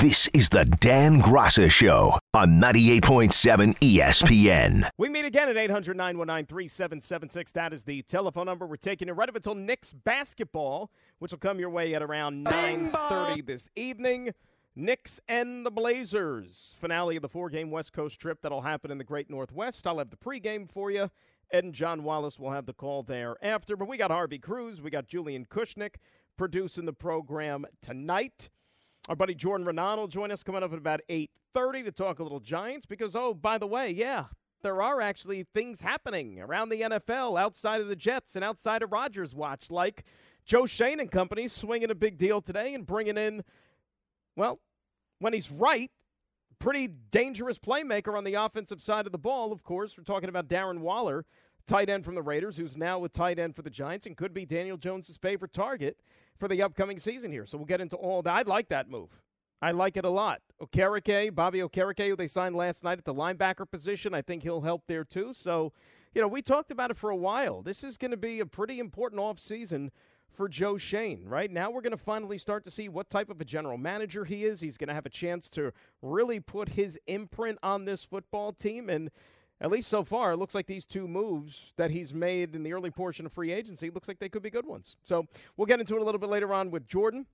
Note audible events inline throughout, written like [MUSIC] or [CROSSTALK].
This is the Dan Graca Show on 98.7 ESPN. We meet again at 800 919 3776. That is the telephone number. We're taking it right up until Knicks basketball, which will come your way at around 9.30 this evening. Knicks and the Blazers. Finale of the four game West Coast trip that'll happen in the Great Northwest. I'll have the pregame for you. Ed and John Wallace will have the call there after. But we got Harvey Cruz, we got Julian Kushnick producing the program tonight. Our buddy Jordan Raanan will join us coming up at about 8.30 to talk a little Giants because, oh, by the way, yeah, there are actually things happening around the NFL outside of the Jets and outside of Rodgers' watch, like Joe Schoen and company swinging a big deal today and bringing in, well, when he's right, pretty dangerous playmaker on the offensive side of the ball. Of course, we're talking about Darren Waller, tight end from the Raiders, who's now a tight end for the Giants and could be Daniel Jones's favorite target for the upcoming season here. So we'll get into all that. I like that move. I like it a lot. Okereke, Bobby Okereke, who they signed last night at the linebacker position, I think he'll help there too. So, you know, we talked about it for a while. This is going to be a pretty important offseason for Joe Schoen, right? Now we're going to finally start to see what type of a general manager he is. He's going to have a chance to really put his imprint on this football team. And at least so far, it looks like these two moves that he's made in the early portion of free agency looks like they could be good ones. So we'll get into it a little bit later on with Jordan.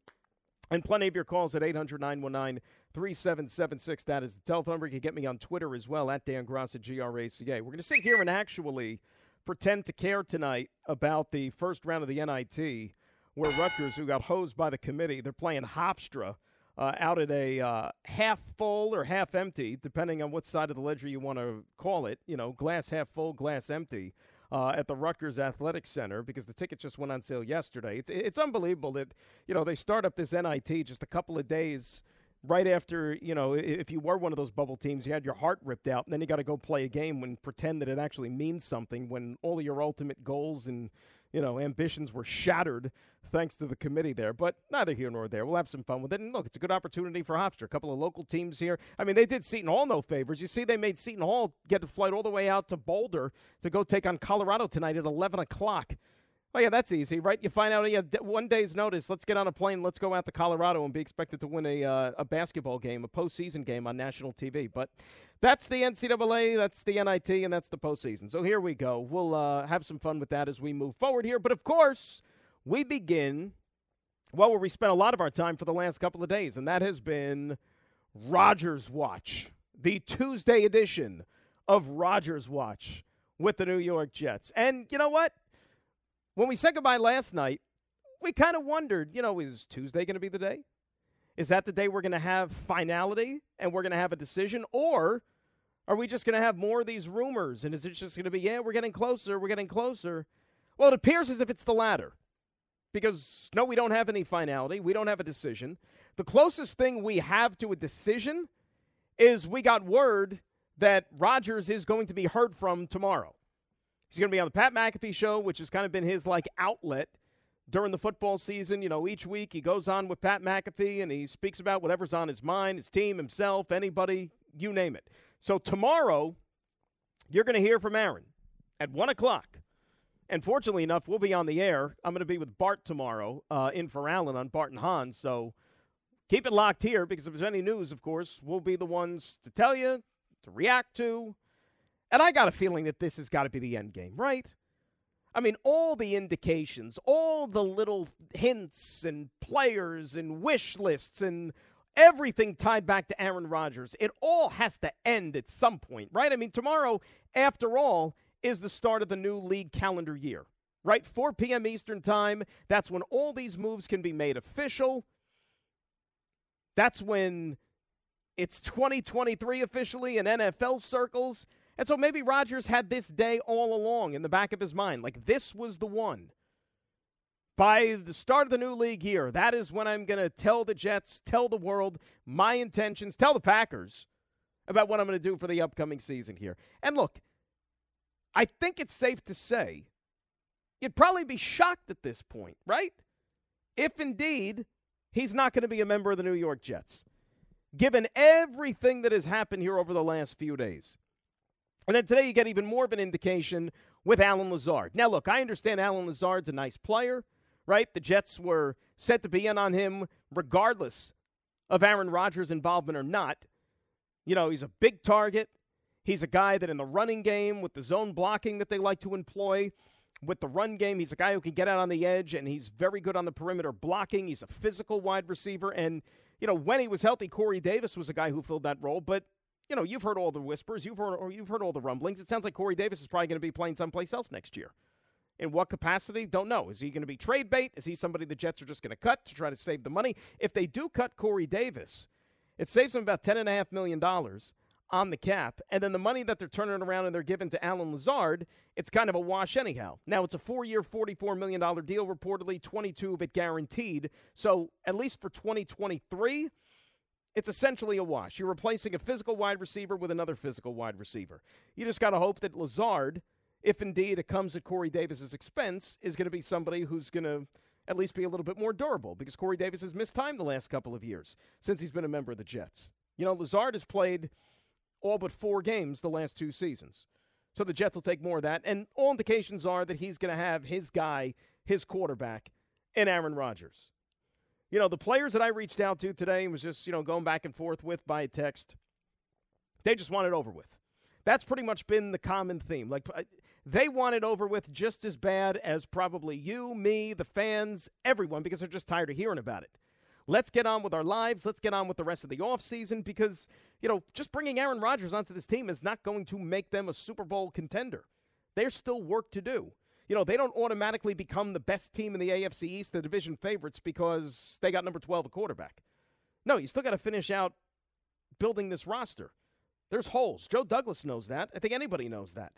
And plenty of your calls at 800 919 3776. That is the telephone number. You can get me on Twitter as well, at Dan Graca, G R A C A. We're going to sit here and actually pretend to care tonight about the first round of the NIT, where Rutgers, who got hosed by the committee, they're playing Hofstra uh, out at a uh, half full or half empty, depending on what side of the ledger you want to call it. You know, glass half full, glass empty. Uh, at the Rutgers Athletic Center because the tickets just went on sale yesterday. It's it's unbelievable that you know they start up this NIT just a couple of days right after you know if you were one of those bubble teams, you had your heart ripped out, and then you got to go play a game and pretend that it actually means something when all of your ultimate goals and you know, ambitions were shattered thanks to the committee there. But neither here nor there. We'll have some fun with it. And look, it's a good opportunity for Hofstra. A couple of local teams here. I mean, they did Seton Hall no favors. You see, they made Seton Hall get a flight all the way out to Boulder to go take on Colorado tonight at 11 o'clock. Oh, yeah, that's easy, right? You find out have one day's notice. Let's get on a plane. Let's go out to Colorado and be expected to win a, uh, a basketball game, a postseason game on national TV. But that's the NCAA, that's the NIT, and that's the postseason. So here we go. We'll uh, have some fun with that as we move forward here. But of course, we begin, well, where we spent a lot of our time for the last couple of days, and that has been Rodgers Watch, the Tuesday edition of Rodgers Watch with the New York Jets. And you know what? When we said goodbye last night, we kind of wondered, you know, is Tuesday going to be the day? Is that the day we're going to have finality and we're going to have a decision? Or are we just going to have more of these rumors? And is it just going to be, yeah, we're getting closer, we're getting closer? Well, it appears as if it's the latter. Because, no, we don't have any finality. We don't have a decision. The closest thing we have to a decision is we got word that Rodgers is going to be heard from tomorrow. He's going to be on the Pat McAfee show, which has kind of been his like outlet during the football season. You know, each week he goes on with Pat McAfee and he speaks about whatever's on his mind, his team, himself, anybody, you name it. So tomorrow, you're going to hear from Aaron at 1 o'clock. And fortunately enough, we'll be on the air. I'm going to be with Bart tomorrow uh, in for Allen on Bart and Hans. So keep it locked here because if there's any news, of course, we'll be the ones to tell you, to react to, and I got a feeling that this has got to be the end game, right? I mean, all the indications, all the little hints and players and wish lists and everything tied back to Aaron Rodgers, it all has to end at some point, right? I mean, tomorrow, after all, is the start of the new league calendar year, right? 4 p.m. Eastern Time. That's when all these moves can be made official. That's when it's 2023 officially in NFL circles. And so maybe Rodgers had this day all along in the back of his mind. Like this was the one. by the start of the new league year, that is when I'm going to tell the Jets, tell the world my intentions, tell the Packers about what I'm going to do for the upcoming season here. And look, I think it's safe to say you'd probably be shocked at this point, right? If indeed he's not going to be a member of the New York Jets, given everything that has happened here over the last few days. And then today you get even more of an indication with Allen Lazard. Now, look, I understand Allen Lazard's a nice player, right? The Jets were set to be in on him regardless of Aaron Rodgers' involvement or not. You know, he's a big target. He's a guy that in the running game, with the zone blocking that they like to employ, with the run game, he's a guy who can get out on the edge, and he's very good on the perimeter blocking. He's a physical wide receiver. And, you know, when he was healthy, Corey Davis was a guy who filled that role. But, you know, you've heard all the whispers, you've heard, or you've heard all the rumblings. It sounds like Corey Davis is probably going to be playing someplace else next year. In what capacity? Don't know. Is he going to be trade bait? Is he somebody the Jets are just going to cut to try to save the money? If they do cut Corey Davis, it saves them about $10.5 million on the cap. And then the money that they're turning around and they're giving to Allen Lazard, it's kind of a wash anyhow. Now, it's a four year, $44 million deal, reportedly, 22 of it guaranteed. So at least for 2023, it's essentially a wash. You're replacing a physical wide receiver with another physical wide receiver. You just got to hope that Lazard, if indeed it comes at Corey Davis's expense, is going to be somebody who's going to at least be a little bit more durable because Corey Davis has missed time the last couple of years since he's been a member of the Jets. You know, Lazard has played all but four games the last two seasons. So the Jets will take more of that. And all indications are that he's going to have his guy, his quarterback, in Aaron Rodgers. You know, the players that I reached out to today and was just, you know, going back and forth with by text, they just want it over with. That's pretty much been the common theme. Like, they want it over with just as bad as probably you, me, the fans, everyone, because they're just tired of hearing about it. Let's get on with our lives. Let's get on with the rest of the offseason because, you know, just bringing Aaron Rodgers onto this team is not going to make them a Super Bowl contender. There's still work to do. You know, they don't automatically become the best team in the AFC East, the division favorites, because they got number 12 a quarterback. No, you still got to finish out building this roster. There's holes. Joe Douglas knows that. I think anybody knows that.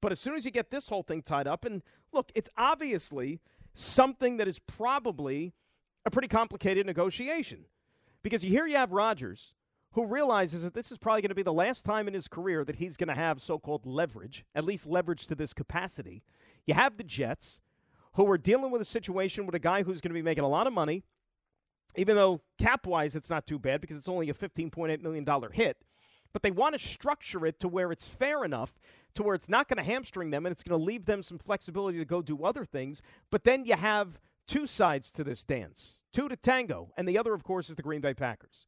But as soon as you get this whole thing tied up, and look, it's obviously something that is probably a pretty complicated negotiation. Because here you have Rodgers, who realizes that this is probably going to be the last time in his career that he's going to have so called leverage, at least leverage to this capacity. You have the Jets, who are dealing with a situation with a guy who's going to be making a lot of money, even though cap wise it's not too bad because it's only a $15.8 million hit. But they want to structure it to where it's fair enough to where it's not going to hamstring them and it's going to leave them some flexibility to go do other things. But then you have two sides to this dance, two to tango, and the other, of course, is the Green Bay Packers.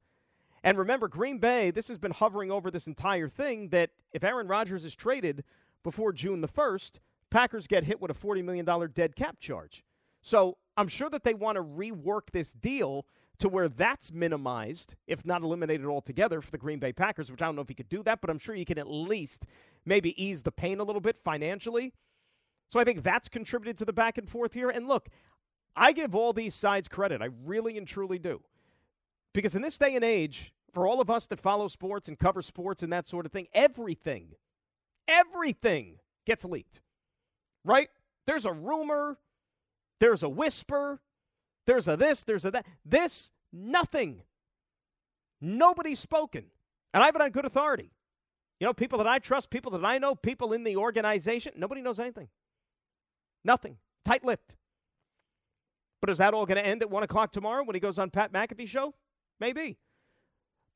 And remember, Green Bay, this has been hovering over this entire thing that if Aaron Rodgers is traded before June the 1st, Packers get hit with a $40 million dead cap charge. So I'm sure that they want to rework this deal to where that's minimized, if not eliminated altogether, for the Green Bay Packers, which I don't know if he could do that, but I'm sure you can at least maybe ease the pain a little bit financially. So I think that's contributed to the back and forth here. And look, I give all these sides credit. I really and truly do. Because in this day and age, for all of us that follow sports and cover sports and that sort of thing, everything, everything gets leaked. Right? There's a rumor, there's a whisper, there's a this, there's a that. This, nothing. Nobody's spoken. And I have it on good authority. You know, people that I trust, people that I know, people in the organization, nobody knows anything. Nothing. Tight lipped. But is that all going to end at 1 o'clock tomorrow when he goes on Pat McAfee show? Maybe.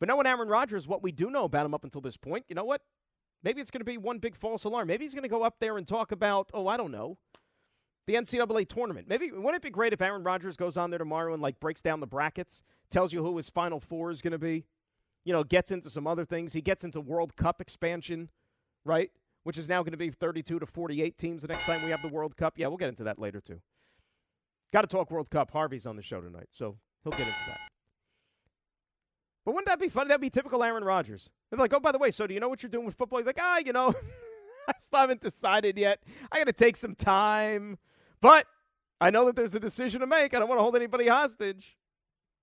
But knowing Aaron Rodgers, what we do know about him up until this point, you know what? Maybe it's going to be one big false alarm. Maybe he's going to go up there and talk about, oh, I don't know, the NCAA tournament. Maybe wouldn't it be great if Aaron Rodgers goes on there tomorrow and like breaks down the brackets, tells you who his Final Four is going to be, you know, gets into some other things. He gets into World Cup expansion, right? Which is now going to be 32 to 48 teams the next time we have the World Cup. Yeah, we'll get into that later too. Got to talk World Cup. Harvey's on the show tonight, so he'll get into that. But wouldn't that be fun? That'd be typical Aaron Rodgers. They're like, oh, by the way, so do you know what you're doing with football? He's like, ah, you know, [LAUGHS] I still haven't decided yet. I got to take some time. But I know that there's a decision to make. I don't want to hold anybody hostage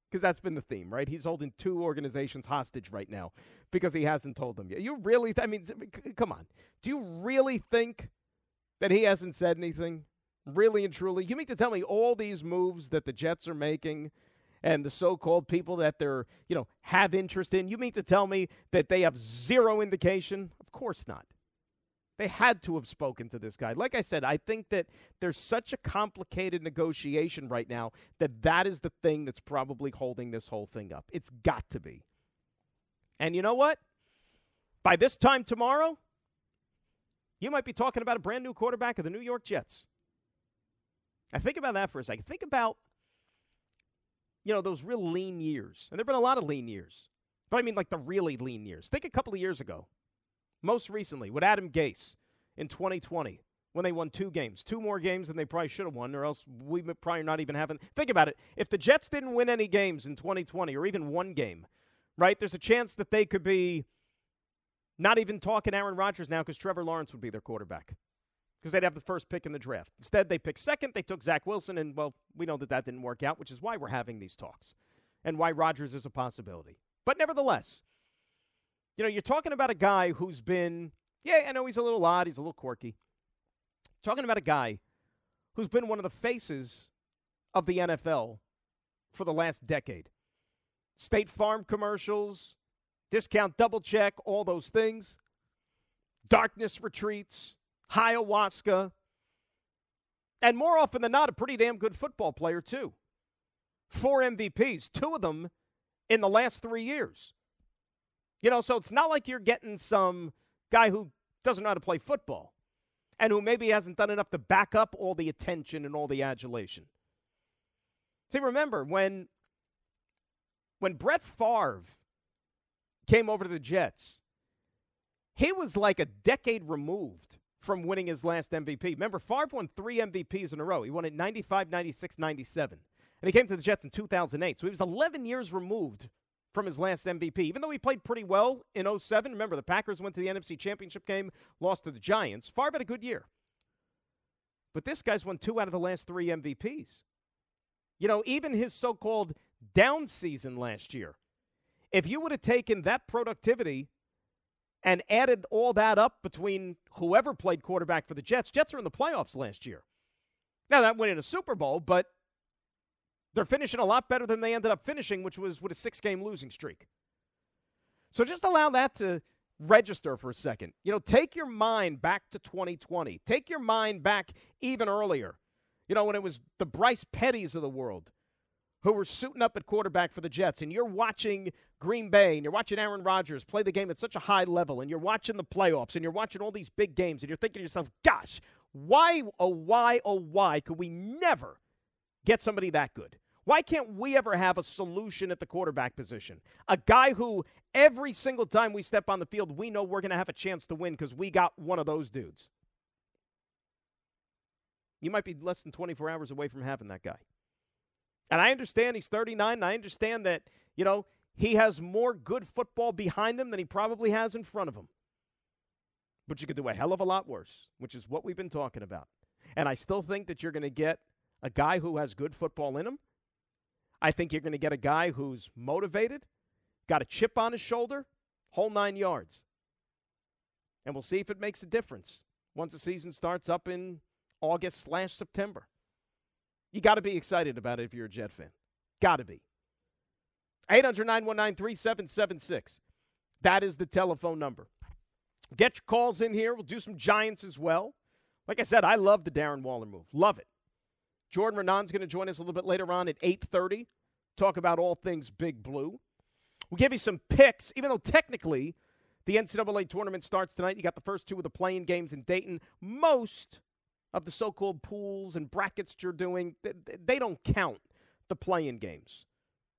because that's been the theme, right? He's holding two organizations hostage right now because he hasn't told them yet. You really, th- I mean, come on. Do you really think that he hasn't said anything? Really and truly. You mean to tell me all these moves that the Jets are making and the so-called people that they're, you know, have interest in, you mean to tell me that they have zero indication? Of course not. They had to have spoken to this guy. Like I said, I think that there's such a complicated negotiation right now that that is the thing that's probably holding this whole thing up. It's got to be. And you know what? By this time tomorrow, you might be talking about a brand new quarterback of the New York Jets. I think about that for a second. Think about, you know, those real lean years. And there have been a lot of lean years. But I mean, like the really lean years. Think a couple of years ago most recently with Adam Gase in 2020 when they won two games, two more games than they probably should have won, or else we probably not even having. Think about it. If the Jets didn't win any games in 2020 or even one game, right, there's a chance that they could be not even talking Aaron Rodgers now because Trevor Lawrence would be their quarterback because they'd have the first pick in the draft. Instead, they picked second. They took Zach Wilson, and, well, we know that that didn't work out, which is why we're having these talks and why Rodgers is a possibility. But nevertheless, you know, you're talking about a guy who's been, yeah, I know he's a little odd, he's a little quirky. Talking about a guy who's been one of the faces of the NFL for the last decade. State Farm commercials, discount double check, all those things. Darkness retreats, ayahuasca, and more often than not, a pretty damn good football player, too. Four MVPs, two of them in the last three years. You know, so it's not like you're getting some guy who doesn't know how to play football and who maybe hasn't done enough to back up all the attention and all the adulation. See, remember when when Brett Favre came over to the Jets, he was like a decade removed from winning his last MVP. Remember, Favre won three MVPs in a row. He won it 95, 96, 97. And he came to the Jets in 2008. So he was 11 years removed from his last MVP. Even though he played pretty well in 07, remember the Packers went to the NFC Championship game, lost to the Giants. Favre had a good year. But this guy's won two out of the last three MVPs. You know, even his so called down season last year, if you would have taken that productivity and added all that up between whoever played quarterback for the Jets, Jets are in the playoffs last year. Now, that went in a Super Bowl, but they're finishing a lot better than they ended up finishing, which was with a six game losing streak. So just allow that to register for a second. You know, take your mind back to 2020. Take your mind back even earlier. You know, when it was the Bryce Pettys of the world who were suiting up at quarterback for the Jets, and you're watching Green Bay and you're watching Aaron Rodgers play the game at such a high level, and you're watching the playoffs and you're watching all these big games, and you're thinking to yourself, gosh, why, oh, why, oh, why could we never get somebody that good? Why can't we ever have a solution at the quarterback position? A guy who every single time we step on the field, we know we're going to have a chance to win because we got one of those dudes. You might be less than 24 hours away from having that guy. And I understand he's 39, and I understand that, you know, he has more good football behind him than he probably has in front of him. But you could do a hell of a lot worse, which is what we've been talking about. And I still think that you're going to get a guy who has good football in him I think you're going to get a guy who's motivated, got a chip on his shoulder, whole nine yards. And we'll see if it makes a difference once the season starts up in August slash September. You got to be excited about it if you're a Jet fan. Got to be. 800 919 3776. That is the telephone number. Get your calls in here. We'll do some Giants as well. Like I said, I love the Darren Waller move. Love it. Jordan Raanan's going to join us a little bit later on at 8.30. Talk about all things Big Blue. We'll give you some picks, even though technically the NCAA tournament starts tonight. You got the first two of the playing games in Dayton. Most of the so-called pools and brackets you're doing, they don't count the playing games.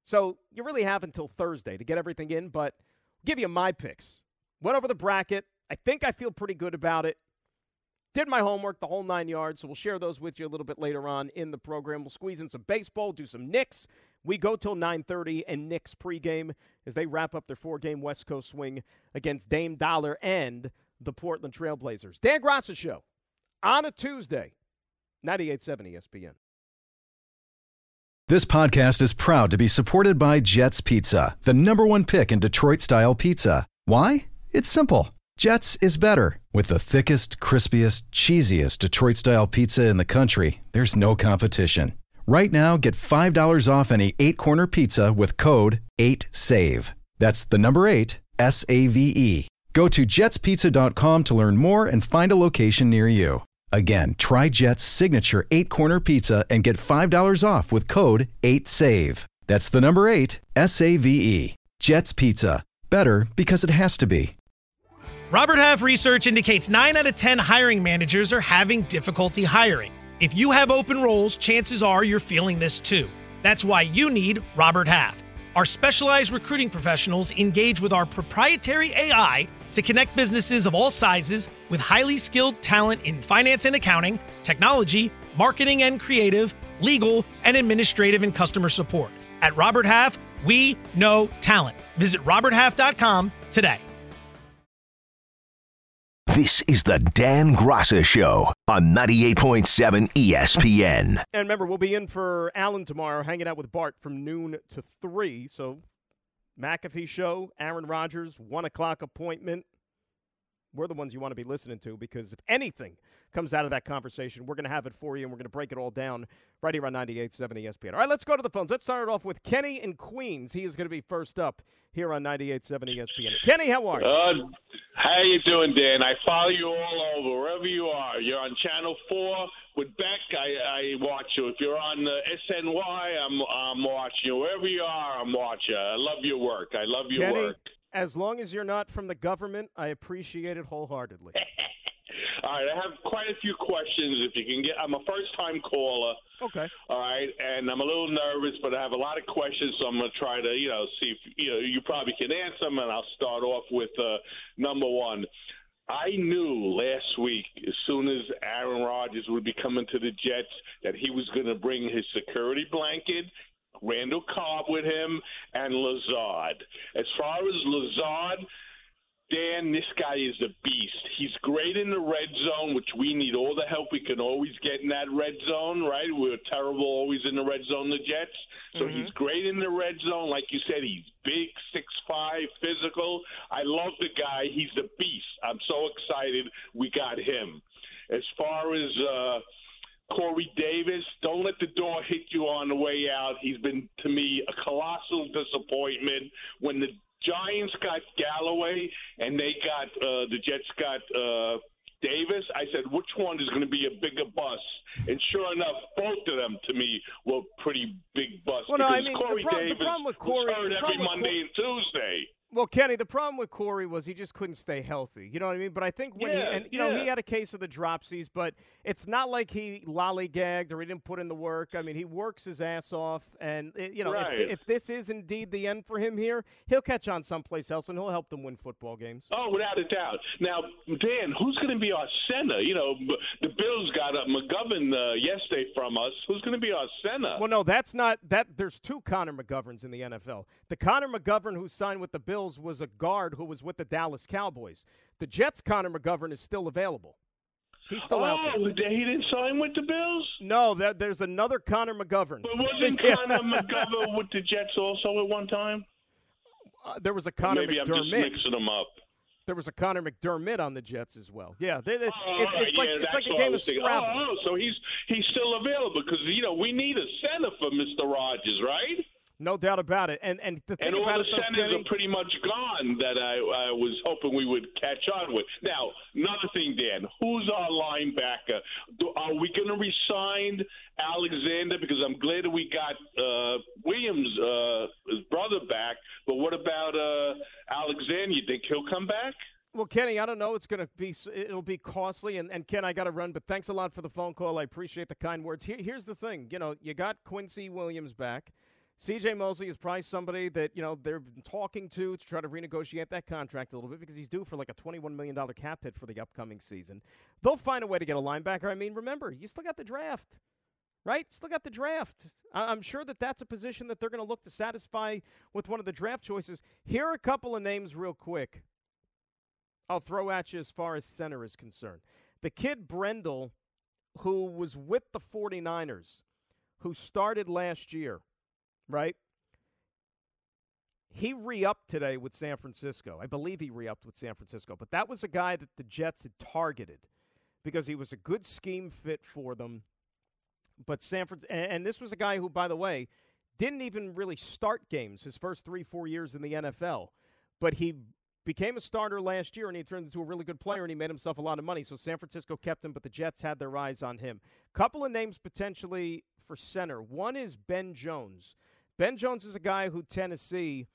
So you really have until Thursday to get everything in, but I'll give you my picks. Went over the bracket. I think I feel pretty good about it. Did my homework, the whole nine yards. So we'll share those with you a little bit later on in the program. We'll squeeze in some baseball, do some Knicks. We go till 9:30 and Knicks pregame as they wrap up their four-game West Coast swing against Dame Dollar and the Portland Trailblazers. Dan Graca show on a Tuesday, 98.7 ESPN. This podcast is proud to be supported by Jets Pizza, the number one pick in Detroit-style pizza. Why? It's simple. Jets is better. With the thickest, crispiest, cheesiest Detroit style pizza in the country, there's no competition. Right now, get $5 off any eight corner pizza with code 8SAVE. That's the number eight, S A V E. Go to jetspizza.com to learn more and find a location near you. Again, try Jet's signature eight corner pizza and get $5 off with code 8SAVE. That's the number eight, S A V E. Jet's Pizza. Better because it has to be. Robert Half research indicates 9 out of 10 hiring managers are having difficulty hiring. If you have open roles, chances are you're feeling this too. That's why you need Robert Half. Our specialized recruiting professionals engage with our proprietary AI to connect businesses of all sizes with highly skilled talent in finance and accounting, technology, marketing and creative, legal, and administrative and customer support. At Robert Half, we know talent. Visit roberthalf.com today. This is the Dan Graca Show on 98.7 ESPN. And remember, we'll be in for Allen tomorrow, hanging out with Bart from noon to 3. So, McAfee Show, Aaron Rodgers, 1 o'clock appointment. We're the ones you want to be listening to because if anything comes out of that conversation, we're going to have it for you and we're going to break it all down right here on 98.7 ESPN. All right, let's go to the phones. Let's start it off with Kenny in Queens. He is going to be first up here on 98.7 ESPN. Kenny, how are you? Uh, how you doing, Dan? I follow you all over, wherever you are. You're on Channel 4 with Beck. I, I watch you. If you're on the SNY, I'm, I'm watching you. Wherever you are, I'm watching. you. I love your work. I love your Kenny, work. As long as you're not from the government, I appreciate it wholeheartedly. [LAUGHS] All right, I have quite a few questions. If you can get, I'm a first-time caller. Okay. All right, and I'm a little nervous, but I have a lot of questions, so I'm going to try to, you know, see if you know you probably can answer them, and I'll start off with uh, number one. I knew last week, as soon as Aaron Rodgers would be coming to the Jets, that he was going to bring his security blanket, Randall Cobb with him, and Lazard. As far as Lazard, Dan, this guy is a beast. He's great in the red zone, which we need all the help we can always get in that red zone, right? We're terrible always in the red zone, the Jets. So Mm-hmm. he's great in the red zone. Like you said, he's big, six five, physical. I love the guy. He's a beast. I'm so excited we got him. As far as uh Corey Davis, don't let the door hit you on the way out. He's been to me a colossal disappointment. When the Giants got Golladay and they got uh, the Jets got uh, Davis, I said which one is going to be a bigger bust? And sure enough, both of them to me were pretty big busts. Well, no, I mean, the Corey the Davis problem with Corey- was hurt the every problem Monday and Tuesday. Well, Kenny, the problem with Corey was he just couldn't stay healthy. You know what I mean? But I think when Yeah, he and you know he had a case of the dropsies, but it's not like he lollygagged or he didn't put in the work. I mean, he works his ass off, and uh, you know Right. if, if this is indeed the end for him here, he'll catch on someplace else and he'll help them win football games. Oh, without a doubt. Now, Dan, who's going to be our center? You know, the Bills got a McGovern uh, yesterday from us. Who's going to be our center? Well, no, that's not that. There's two Connor McGoverns in the NFL. The Connor McGovern who signed with the Bills was a guard who was with the Dallas Cowboys. The Jets' Connor McGovern is still available. He's still out there. oh, he didn't sign with the Bills? No, that, there's another Connor McGovern. But wasn't [LAUGHS] Yeah. Connor McGovern with the Jets also at one time? Uh, there was a Connor Maybe I'm just McDermott. mixing them up. There was a Connor McDermott on the Jets as well. Yeah, they, they- Oh, it's, all right, it's like yeah, it's like a game of. Scrabble. Oh, oh, so he's he's still available because you know we need a center for Mister Rogers, right? No doubt about it. And and the thing And all about the it, centers Kenny, are pretty much gone that I, I was hoping we would catch on with. Now, another thing, Dan, who's our linebacker? Do, are we going to resign Alexander? Because I'm glad that we got uh, Williams, uh, his brother, back. But what about uh, Alexander? You think he'll come back? Well, Kenny, I don't know. It's going to be it'll be costly, and, and Ken, I got to run. But thanks a lot for the phone call. I appreciate the kind words. Here, here's the thing. You know, you got Quincy Williams back. C.J. Mosley is probably somebody that you know they're talking to to try to renegotiate that contract a little bit because he's due for like a twenty-one million dollar cap hit for the upcoming season. They'll find a way to get a linebacker. I mean, remember, you still got the draft, right? Still got the draft. I- I'm sure that that's a position that they're going to look to satisfy with one of the draft choices. Here are a couple of names, real quick. I'll throw at you as far as center is concerned. The kid Brendel, who was with the 49ers, who started last year, right? he re-upped today with San Francisco. I believe he re-upped with San Francisco, but that was a guy that the Jets had targeted because he was a good scheme fit for them. But San Sanford, and this was a guy who, by the way, didn't even really start games his first three, four years in the NFL. But he became a starter last year and he turned into a really good player and he made himself a lot of money. So San Francisco kept him, but the Jets had their eyes on him. Couple of names potentially for center. One is Ben Jones. Ben Jones is a guy who Tennessee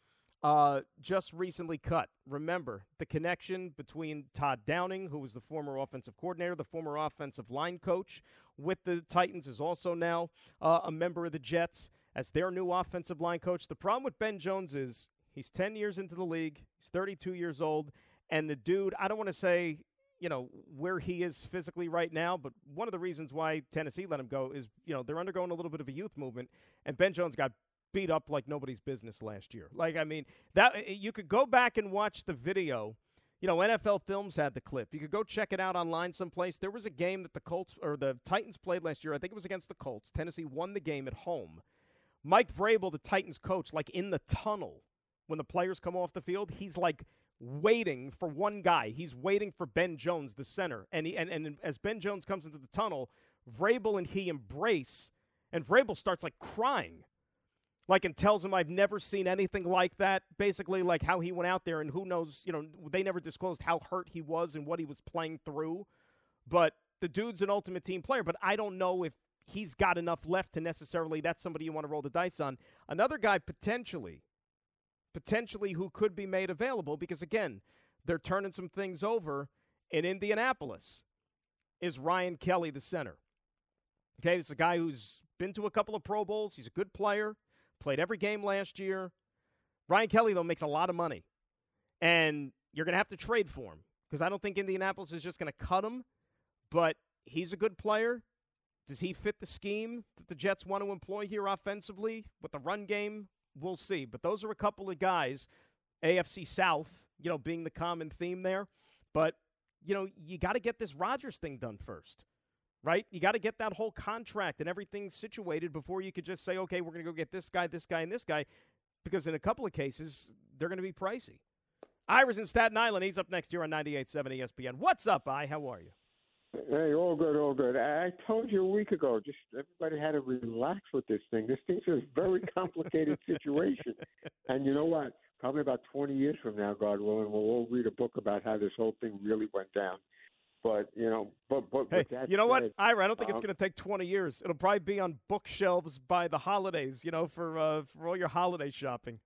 uh, just recently cut. Remember the connection between Todd Downing, who was the former offensive coordinator, the former offensive line coach with the Titans, is also now uh, a member of the Jets as their new offensive line coach. The problem with Ben Jones is he's 10 years into the league, he's 32 years old, and the dude, I don't want to say, you know, where he is physically right now, but one of the reasons why Tennessee let him go is, you know, they're undergoing a little bit of a youth movement, and Ben Jones got beat up like nobody's business last year. Like, I mean, that eh, eh, you could go back and watch the video. You know, NFL Films had the clip. You could go check it out online someplace. There was a game that the Colts or the Titans played last year. I think it was against the Colts. Tennessee won the game at home. Mike Vrabel, the Titans coach, like in the tunnel when the players come off the field, he's like waiting for one guy. He's waiting for Ben Jones, the center. And, he, and, and as Ben Jones comes into the tunnel, Vrabel and he embrace, and Vrabel starts like crying like and tells him I've never seen anything like that. Basically, like how he went out there and who knows, you know, they never disclosed how hurt he was and what he was playing through. But the dude's an ultimate team player, but I don't know if he's got enough left to necessarily that's somebody you want to roll the dice on. Another guy potentially potentially who could be made available because again, they're turning some things over in Indianapolis is Ryan Kelly the center. Okay, this is a guy who's been to a couple of Pro Bowls. He's a good player played every game last year. Ryan Kelly, though, makes a lot of money. And you're going to have to trade for him because I don't think Indianapolis is just going to cut him. But he's a good player. Does he fit the scheme that the Jets want to employ here offensively with the run game? We'll see. But those are a couple of guys, AFC South, you know, being the common theme there. But, you know, you got to get this Rodgers thing done first right? You got to get that whole contract and everything situated before you could just say, okay, we're going to go get this guy, this guy, and this guy, because in a couple of cases, they're going to be pricey. Ira's in Staten Island. He's up next year on 98.7 ESPN. What's up, I? How are you? Hey, all good, all good. I told you a week ago, just everybody had to relax with this thing. This thing's a very [LAUGHS] complicated situation. And you know what? Probably about 20 years from now, God willing, we'll all read a book about how this whole thing really went down. But you know, but but hey, you know said, what, Ira? I don't think um, it's going to take twenty years. It'll probably be on bookshelves by the holidays. You know, for uh, for all your holiday shopping.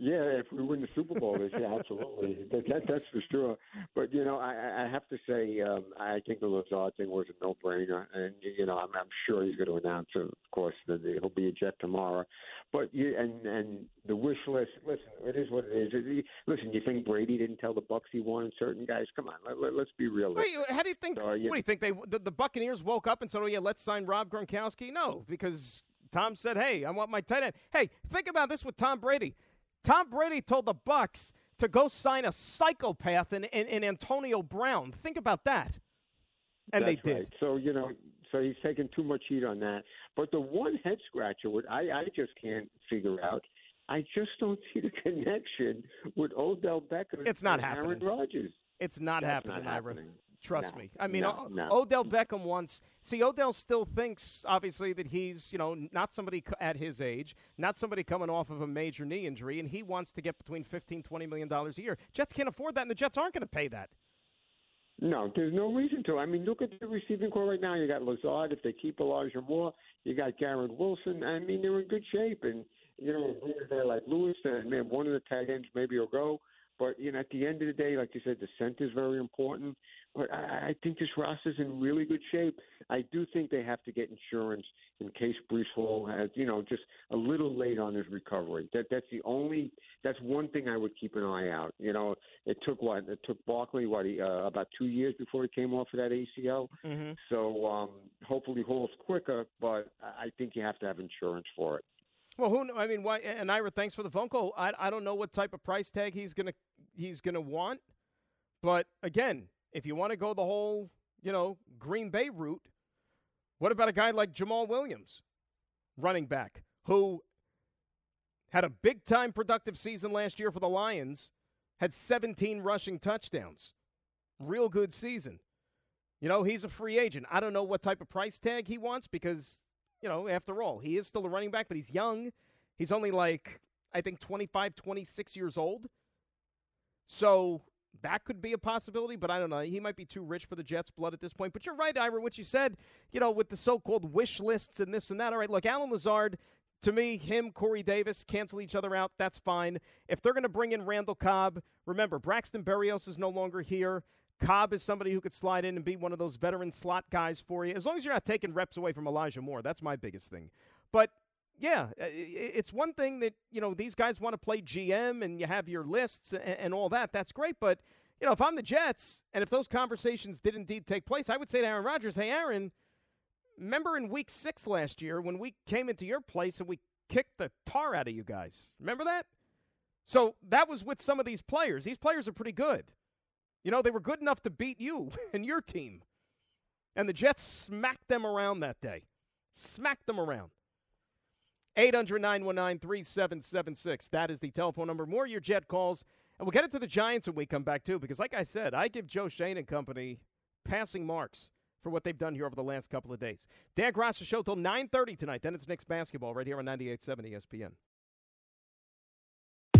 Yeah, if we win the Super Bowl this year, absolutely. That, that, that's for sure. But you know, I, I have to say, um, I think the Lazard thing was a no-brainer, and you know, I'm, I'm sure he's going to announce, it, of course, that he'll be a Jet tomorrow. But you and and the wish list. Listen, it is what it is. It, listen, you think Brady didn't tell the Bucs he wanted certain guys? Come on, let, us let, be. Wait, how do you think? So, you, what do you think? They the, the Buccaneers woke up and said, "Oh yeah, let's sign Rob Gronkowski." No, because Tom said, "Hey, I want my tight end." Hey, think about this with Tom Brady. Tom Brady told the Bucs to go sign a psychopath in, in, in Antonio Brown. Think about that. And That's they did. Right. So, you know, so he's taking too much heat on that. But the one head scratcher, what I, I just can't figure out, I just don't see the [LAUGHS] connection with Odell Beckham it's not and happening. Aaron Rodgers. It's not That's happening, not happening. Trust no, me. I mean, no, no. Odell mm. Beckham wants. See, Odell still thinks, obviously, that he's, you know, not somebody at his age, not somebody coming off of a major knee injury, and he wants to get between 15, 20 million dollars a year. Jets can't afford that, and the Jets aren't going to pay that. No, there's no reason to. I mean, look at the receiving corps right now. You got Lazard. If they keep Elijah Moore, you got Garrett Wilson. I mean, they're in good shape. And you know, a guy like Lewis, and man, one of the tight ends maybe will go. But you know, at the end of the day, like you said, the center is very important. But I, I think this roster's in really good shape. I do think they have to get insurance in case Breece Hall has, you know, just a little late on his recovery. That that's the only. That's one thing I would keep an eye out. You know, it took what it took Barkley what he, uh, about two years before he came off of that ACL. Mm-hmm. So um, hopefully Hall's quicker, but I think you have to have insurance for it. Well, who? I mean, why? And Ira, thanks for the phone call. I, I don't know what type of price tag he's gonna he's gonna want, but again, if you want to go the whole you know Green Bay route, what about a guy like Jamaal Williams, running back, who Had a big time productive season last year for the Lions. Had 17 rushing touchdowns. Real good season. You know, he's a free agent. I don't know what type of price tag he wants because, you know, after all, he is still a running back, but he's young. He's only like, I think, 25, 26 years old. So that could be a possibility, but I don't know. He might be too rich for the Jets' blood at this point. But you're right, Ira, what you said, you know, with the so called wish lists and this and that. All right, look, Allen Lazard, to me, him, Corey Davis, cancel each other out. That's fine. If they're going to bring in Randall Cobb, remember, Braxton Berrios is no longer here. Cobb is somebody who could slide in and be one of those veteran slot guys for you. As long as you're not taking reps away from Elijah Moore, that's my biggest thing. But yeah, it's one thing that, you know, these guys want to play GM and you have your lists and, and, all that. That's great. But, you know, if I'm the Jets and if those conversations did indeed take place, I would say to Aaron Rodgers, hey, Aaron, remember in week six last year when we came into your place and we kicked the tar out of you guys? Remember that? So that was with some of these players. These players are pretty good. You know, they were good enough to beat you [LAUGHS] and your team. And the Jets smacked them around that day. Smacked them around. 800 919 3776. That is the telephone number. More your Jet calls. And we'll get into the Giants when we come back, too, because like I said, I give Joe Schoen and company passing marks for what they've done here over the last couple of days. Dan Graca show till 9.30 tonight. Then it's Knicks basketball right here on 98.7 ESPN.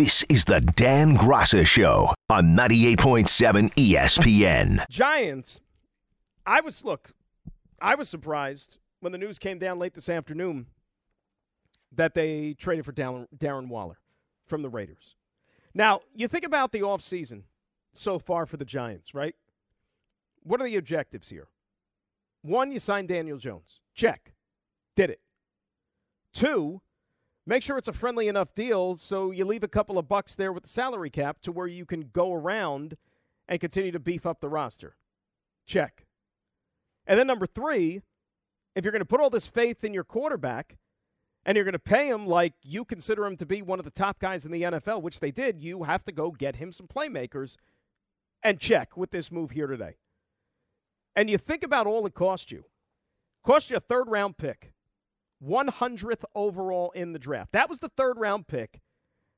This is the Dan Graca Show on 98.7 ESPN. Giants, I was, look, I was surprised when the news came down late this afternoon that they traded for Darren Waller from the Raiders. Now, you think about the offseason so far for the Giants, right? What are the objectives here? One, you signed Daniel Jones. Check. Did it. Two, make sure it's a friendly enough deal so you leave a couple of bucks there with the salary cap to where you can go around and continue to beef up the roster. Check. And then number three, if you're going to put all this faith in your quarterback and you're going to pay him like you consider him to be one of the top guys in the NFL, which they did, you have to go get him some playmakers and check with this move here today. And you think about all it cost you. Cost you a third round pick, 100th overall in the draft. That was the third round pick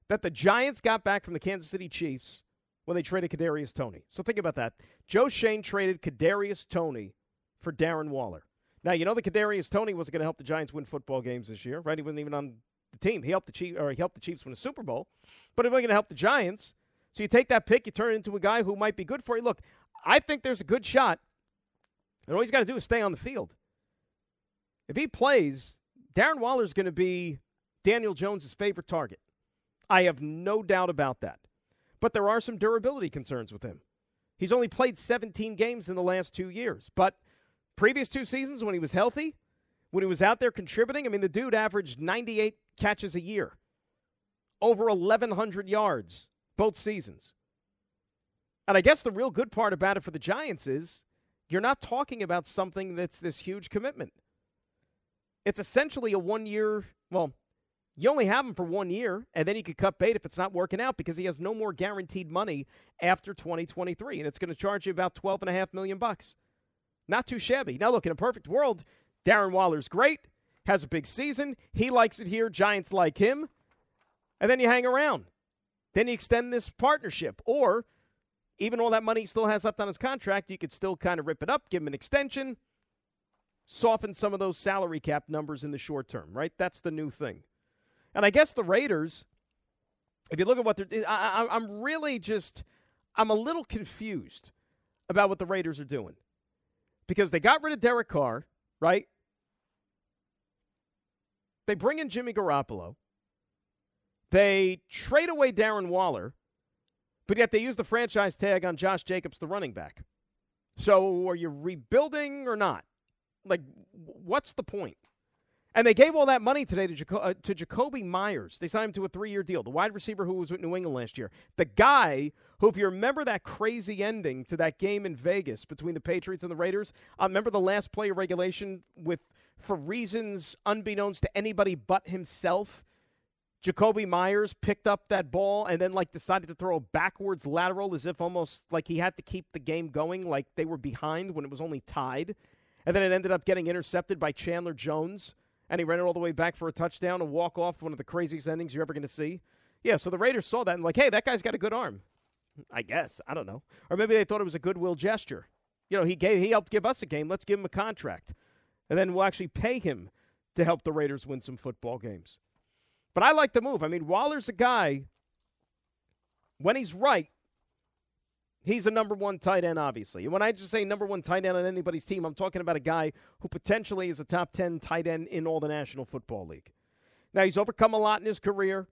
that the Giants got back from the Kansas City Chiefs when they traded Kadarius Toney. So think about that. Joe Schoen traded Kadarius Toney for Darren Waller. Now you know that Kadarius Toney wasn't going to help the Giants win football games this year, right? He wasn't even on the team. He helped the Chiefs, or he helped the Chiefs win a Super Bowl, but he wasn't going to help the Giants. So you take that pick, you turn it into a guy who might be good for you. Look, I think there's a good shot. And all he's got to do is stay on the field. If he plays, Darren Waller is going to be Daniel Jones' favorite target. I have no doubt about that. But there are some durability concerns with him. He's only played 17 games in the last two years. But previous two seasons, when he was healthy, when he was out there contributing, I mean, the dude averaged 98 catches a year, over 1,100 yards both seasons. And I guess the real good part about it for the Giants is you're not talking about something that's this huge commitment. It's essentially a one year, well, you only have him for one year, and then you could cut bait if it's not working out because he has no more guaranteed money after 2023, and it's going to charge you about 12 and a half million bucks. Not too shabby. Now, look, in a perfect world, Darren Waller's great, has a big season. He likes it here. Giants like him. And then you hang around. Then you extend this partnership. Or even all that money he still has left on his contract, you could still kind of rip it up, give him an extension, soften some of those salary cap numbers in the short term, right? That's the new thing. And I guess the Raiders, if you look at what they're, I, I, I'm really just, I'm a little confused about what the Raiders are doing because they got rid of Derek Carr, right? They bring in Jimmy Garoppolo. They trade away Darren Waller, but yet they use the franchise tag on Josh Jacobs, the running back. So are you rebuilding or not? Like, what's the point? And they gave all that money today to, Jaco- uh, to Jakobi Meyers. They signed him to a three year deal, the wide receiver who was with New England last year. The guy who, if you remember that crazy ending to that game in Vegas between the Patriots and the Raiders, uh, remember the last play of regulation with, for reasons unbeknownst to anybody but himself, Jakobi Meyers picked up that ball and then like decided to throw a backwards lateral as if almost like he had to keep the game going, like they were behind when it was only tied. And then it ended up getting intercepted by Chandler Jones and he ran it all the way back for a touchdown, a walk off, one of the craziest endings you're ever going to see. Yeah, so the Raiders saw that and like, hey, that guy's got a good arm. I guess I don't know, or maybe they thought it was a goodwill gesture. You know, he gave he helped give us a game. Let's give him a contract, and then we'll actually pay him to help the Raiders win some football games. But I like the move. I mean, Waller's a guy. When he's right, He's a number one tight end, obviously. And when I just say number one tight end on anybody's team, I'm talking about a guy who potentially is a top 10 tight end in all the National Football League. Now, he's overcome a lot in his career.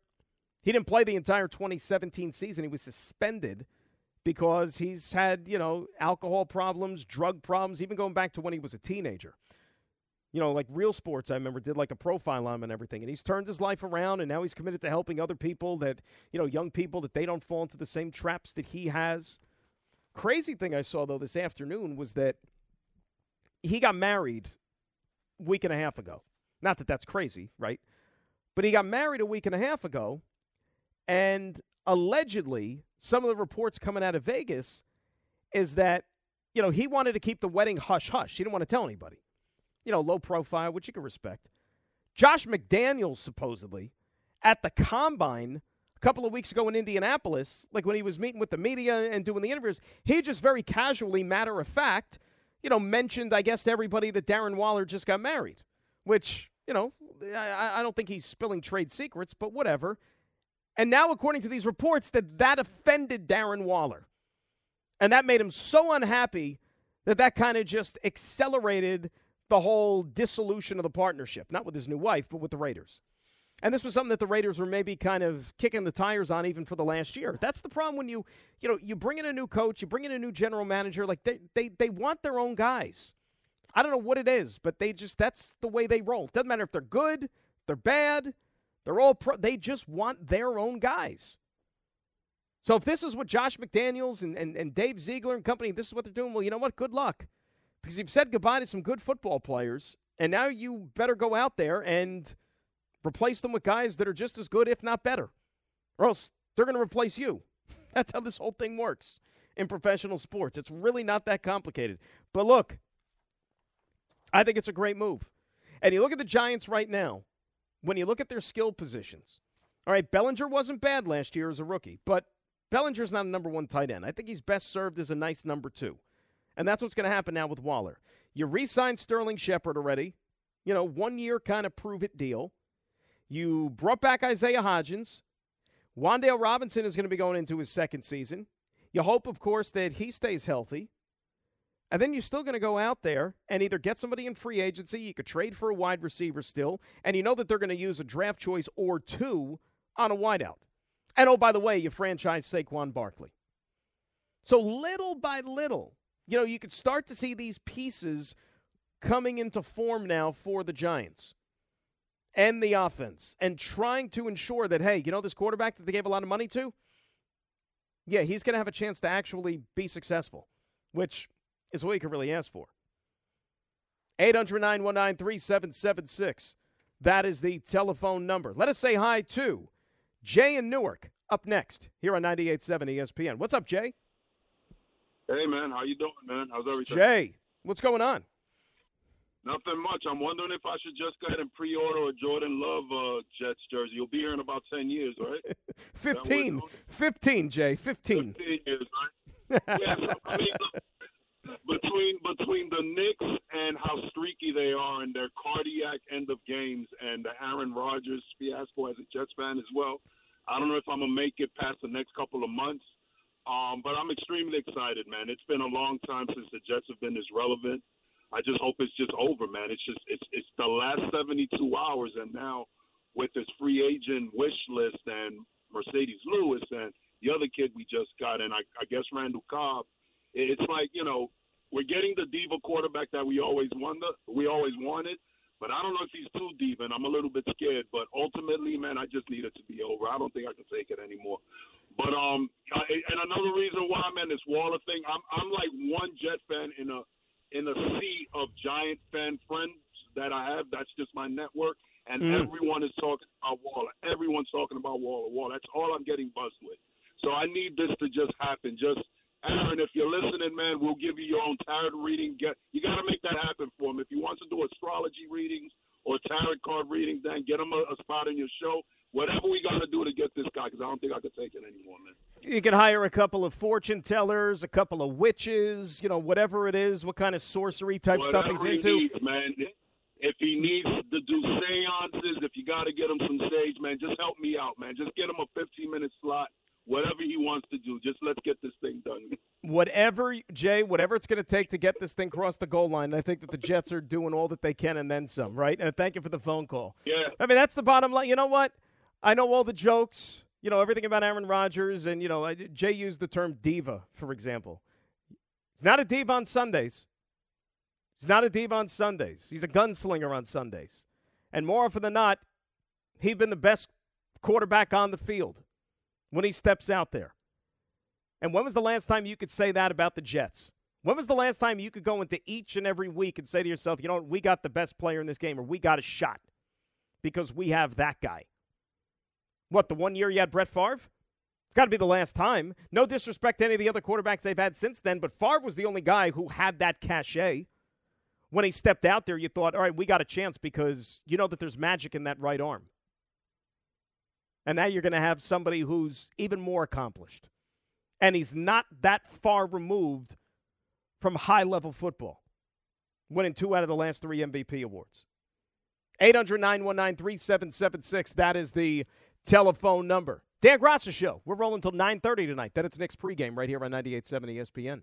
He didn't play the entire 2017 season. He was suspended because he's had, you know, alcohol problems, drug problems, even going back to when he was a teenager. You know, like Real Sports, I remember, did like a profile on him and everything. And he's turned his life around, and now he's committed to helping other people that, you know, young people that they don't fall into the same traps that he has. Crazy thing I saw though this afternoon was that he got married a week and a half ago. Not that that's crazy, right? But he got married a week and a half ago, and allegedly, some of the reports coming out of Vegas is that you know he wanted to keep the wedding hush hush. He didn't want to tell anybody. You know, low profile, which you can respect. Josh McDaniels supposedly at the combine couple of weeks ago in Indianapolis, like when he was meeting with the media and doing the interviews, he just very casually, matter of fact, you know, mentioned, I guess, to everybody that Darren Waller just got married, which, you know, I, I don't think he's spilling trade secrets, but whatever. And now, according to these reports, that that offended Darren Waller. And that made him so unhappy that that kind of just accelerated the whole dissolution of the partnership, not with his new wife, but with the Raiders. And this was something that the Raiders were maybe kind of kicking the tires on even for the last year. That's the problem when you, you know, you bring in a new coach, you bring in a new general manager, like they they they want their own guys. I don't know what it is, but they just that's the way they roll. It doesn't matter if they're good, they're bad, they're all pro, they just want their own guys. So if this is what Josh McDaniels and, and, and Dave Ziegler and company, this is what they're doing, well, you know what? Good luck. Because you've said goodbye to some good football players, and now you better go out there and – Replace them with guys that are just as good, if not better, or else they're going to replace you. [LAUGHS] That's how this whole thing works in professional sports. It's really not that complicated. But look, I think it's a great move. And you look at the Giants right now, when you look at their skill positions, all right, Bellinger wasn't bad last year as a rookie, but Bellinger's not a number one tight end. I think he's best served as a nice number two. And that's what's going to happen now with Waller. You re signed Sterling Shepard already, you know, one year kind of prove it deal. You brought back Isaiah Hodgins. Wan'Dale Robinson is going to be going into his second season. You hope, of course, that he stays healthy. And then you're still going to go out there and either get somebody in free agency, you could trade for a wide receiver still, and you know that they're going to use a draft choice or two on a wideout. And oh, by the way, you franchise Saquon Barkley. So little by little, you know, you could start to see these pieces coming into form now for the Giants and the offense and trying to ensure that, hey, you know, this quarterback that they gave a lot of money to, yeah, he's going to have a chance to actually be successful, which is what you can really ask for. 800 919 3776. That is the telephone number. Let us say hi to Jay in Newark up next here on 98.7 ESPN. What's up, Jay? Hey, man. How you doing, man? How's everything? Jay, what's going on? Nothing much. I'm wondering if I should just go ahead and pre-order a Jordan Love uh, Jets jersey. You'll be here in about 10 years, right? [LAUGHS] 15. 15, Jay. 15. 15 years, right? [LAUGHS] yeah, so, I mean, between between the Knicks and how streaky they are and their cardiac end of games and the Aaron Rodgers fiasco as a Jets fan as well, I don't know if I'm gonna make it past the next couple of months. Um, but I'm extremely excited, man. It's been a long time since the Jets have been this relevant. I just hope it's just over, man. It's just it's it's the last 72 hours, and now with this free agent wish list and Marcedes Lewis and the other kid we just got, and I, I guess Randall Cobb, it's like you know we're getting the diva quarterback that we always wonder, we always wanted. But I don't know if he's too diva, and I'm a little bit scared. But ultimately, man, I just need it to be over. I don't think I can take it anymore. But um, I, and another reason why I'm in this Waller thing, I'm I'm like one Jet fan in a in a sea of Giant fan friends that I have. That's just my network, and mm. everyone is talking about Waller. Everyone's talking about Waller. Waller. That's all I'm getting buzzed with. So I need this to just happen. Just Aaron, if you're listening, man, we'll give you your own tarot reading. Get you got to make that happen for him. If he wants to do astrology readings or tarot card readings, then get him a, a spot in your show. Whatever we got to do to get this guy, because I don't think I can take it anymore, man. You can hire a couple of fortune tellers, a couple of witches, you know, whatever it is, what kind of sorcery type whatever stuff he's he into. Needs, man. If he needs to do seances, if you got to get him some sage, man, just help me out, man. Just get him a 15 minute slot whatever he wants to do. Just let's get this thing done. Whatever, Jay, whatever it's going to take to get this thing across the goal line, I think that the Jets are doing all that they can and then some, right? And thank you for the phone call. Yeah. I mean, that's the bottom line. You know what? I know all the jokes, you know, everything about Aaron Rodgers, and, you know, Jay used the term diva, for example. He's not a diva on Sundays. He's not a diva on Sundays. He's a gunslinger on Sundays. And more often than not, he's been the best quarterback on the field when he steps out there. And when was the last time you could say that about the Jets? When was the last time you could go into each and every week and say to yourself, you know, what, we got the best player in this game or we got a shot because we have that guy? What, the one year you had Brett Favre? It's got to be the last time. No disrespect to any of the other quarterbacks they've had since then, but Favre was the only guy who had that cachet. When he stepped out there, you thought, all right, we got a chance because you know that there's magic in that right arm. And now you're going to have somebody who's even more accomplished. And he's not that far removed from high level football, winning two out of the last three MVP awards. 800 919 3776. That is the telephone number. Dan Graca Show. We're rolling until 9.30 tonight. Then it's Nick's pregame right here on 98.7 ESPN.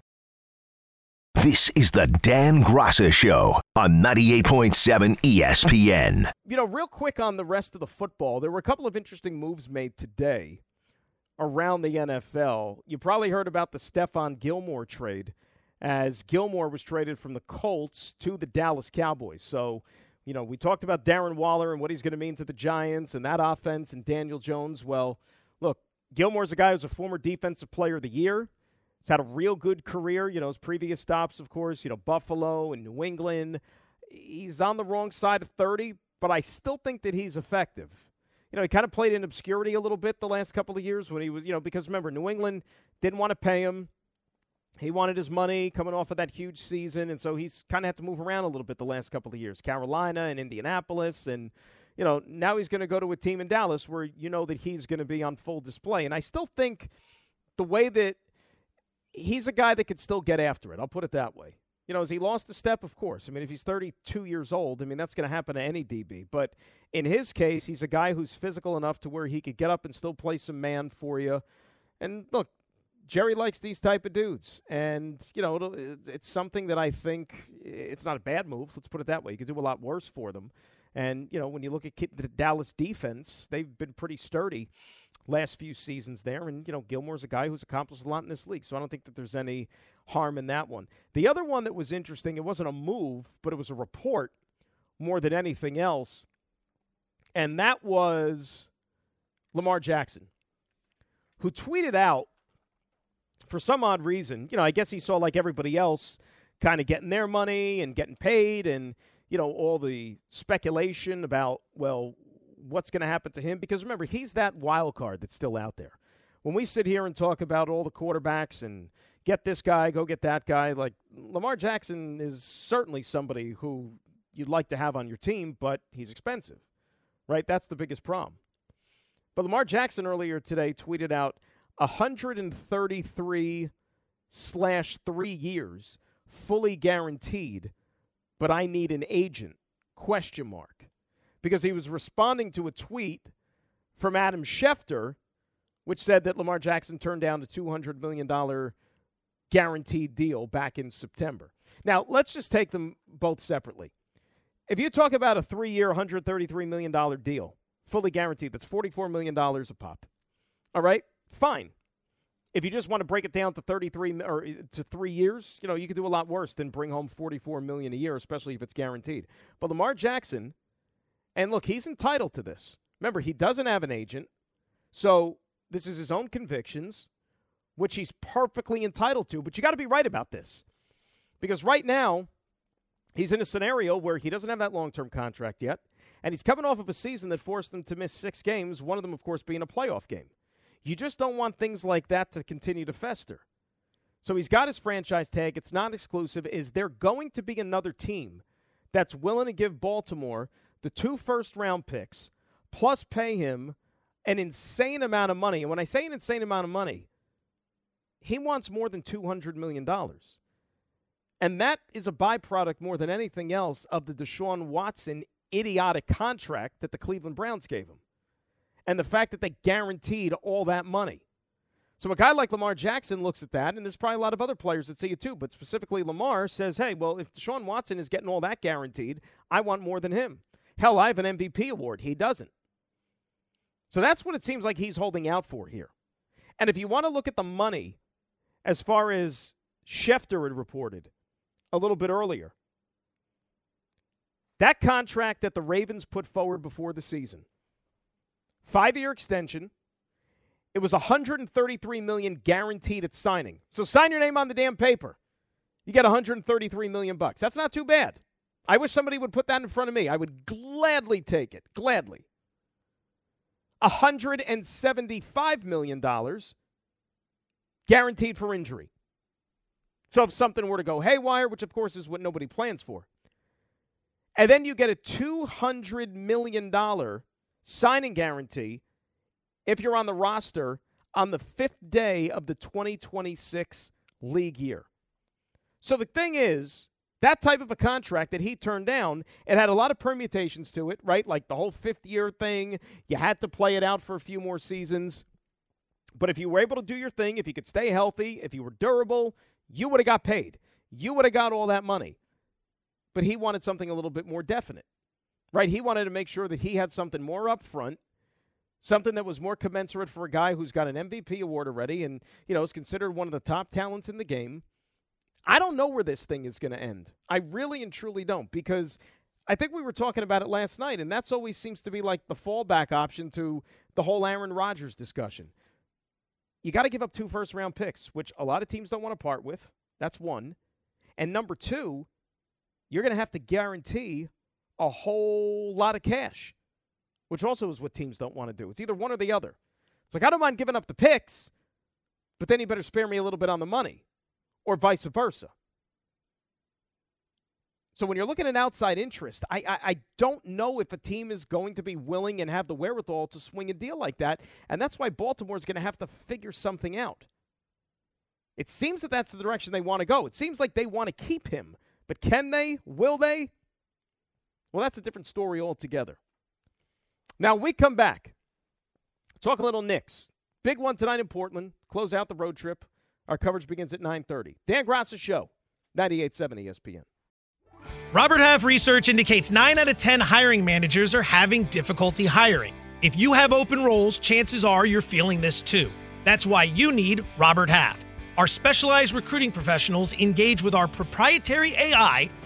This is the Dan Graca Show on 98.7 ESPN. You know, real quick on the rest of the football, there were a couple of interesting moves made today around the NFL. You probably heard about the Stephon Gilmore trade as Gilmore was traded from the Colts to the Dallas Cowboys. So, you know, we talked about Darren Waller and what he's going to mean to the Giants and that offense and Daniel Jones. Well, look, Gilmore's a guy who's a former defensive player of the year. He's had a real good career. You know, his previous stops, of course, you know, Buffalo and New England. He's on the wrong side of 30, but I still think that he's effective. You know, he kind of played in obscurity a little bit the last couple of years when he was, you know, because remember, New England didn't want to pay him. He wanted his money coming off of that huge season, and so he's kind of had to move around a little bit the last couple of years. Carolina and Indianapolis, and you know now he's going to go to a team in Dallas where you know that he's going to be on full display. And I still think the way that he's a guy that could still get after it. I'll put it that way. You know, has he lost a step? Of course. I mean, if he's 32 years old, I mean that's going to happen to any DB. But in his case, he's a guy who's physical enough to where he could get up and still play some man for you. And look, Jerry likes these type of dudes, and you know it's something that I think it's not a bad move. Let's put it that way. You could do a lot worse for them, and you know when you look at the Dallas defense, they've been pretty sturdy last few seasons there, and you know Gilmore's a guy who's accomplished a lot in this league, so I don't think that there's any harm in that one. The other one that was interesting, it wasn't a move, but it was a report more than anything else, and that was Lamar Jackson, who tweeted out for some odd reason, you know, I guess he saw like everybody else kind of getting their money and getting paid and, you know, all the speculation about, well, what's going to happen to him. Because remember, he's that wild card that's still out there. When we sit here and talk about all the quarterbacks and get this guy, go get that guy, like Lamar Jackson is certainly somebody who you'd like to have on your team, but he's expensive, right? That's the biggest problem. But Lamar Jackson earlier today tweeted out, 133 slash three years, fully guaranteed, but I need an agent, question mark. Because he was responding to a tweet from Adam Schefter, which said that Lamar Jackson turned down a $200 million guaranteed deal back in September. Now, let's just take them both separately. If you talk about a three year, $133 million deal, fully guaranteed, that's $44 million a pop. All right? fine. If you just want to break it down to 33 or uh, to 3 years, you know, you could do a lot worse than bring home 44 million a year, especially if it's guaranteed. But Lamar Jackson and look, he's entitled to this. Remember, he doesn't have an agent. So, this is his own convictions, which he's perfectly entitled to, but you got to be right about this. Because right now, he's in a scenario where he doesn't have that long-term contract yet, and he's coming off of a season that forced him to miss 6 games, one of them of course being a playoff game. You just don't want things like that to continue to fester. So he's got his franchise tag. It's not exclusive. Is there going to be another team that's willing to give Baltimore the two first round picks plus pay him an insane amount of money? And when I say an insane amount of money, he wants more than $200 million. And that is a byproduct more than anything else of the Deshaun Watson idiotic contract that the Cleveland Browns gave him and the fact that they guaranteed all that money. So a guy like Lamar Jackson looks at that, and there's probably a lot of other players that see it too, but specifically Lamar says, hey, well, if Deshaun Watson is getting all that guaranteed, I want more than him. Hell, I have an MVP award. He doesn't. So that's what it seems like he's holding out for here. And if you want to look at the money, as far as Schefter had reported a little bit earlier, that contract that the Ravens put forward before the season – Five year extension. It was 133 million guaranteed at signing. So sign your name on the damn paper. You get 133 million bucks. That's not too bad. I wish somebody would put that in front of me. I would gladly take it. Gladly. $175 million guaranteed for injury. So if something were to go haywire, which of course is what nobody plans for, and then you get a $200 million signing guarantee if you're on the roster on the fifth day of the 2026 league year. So the thing is, That type of a contract that he turned down, it had a lot of permutations to it, right? Like the whole fifth year thing. You had to play it out for a few more seasons. But if you were able to do your thing, if you could stay healthy, if you were durable, you would have got paid. You would have got all that money. But he wanted something a little bit more definite, right? He wanted to make sure that he had something more up front, something that was more commensurate for a guy who's got an MVP award already and, you know, is considered one of the top talents in the game. I don't know where this thing is going to end. I really and truly don't because I think we were talking about it last night, and that's always seems to be like the fallback option to the whole Aaron Rodgers discussion. You got to give up two first round picks, which a lot of teams don't want to part with. That's one. And number two, you're going to have to guarantee a whole lot of cash, which also is what teams don't want to do. It's either one or the other. It's like, I don't mind giving up the picks, but then you better spare me a little bit on the money or vice versa. So when you're looking at outside interest, I, I, I don't know if a team is going to be willing and have the wherewithal to swing a deal like that, and that's why Baltimore is going to have to figure something out. It seems that that's the direction they want to go. It seems like they want to keep him, but can they? Will they? Well, that's a different story altogether. Now we come back. Talk a little Knicks. Big one tonight in Portland. Close out the road trip. Our coverage begins at 9:30. Dan Graca show, 98.7 ESPN. Robert Half research indicates 9 out of 10 hiring managers are having difficulty hiring. If you have open roles, chances are you're feeling this too. That's why you need Robert Half. Our specialized recruiting professionals engage with our proprietary AI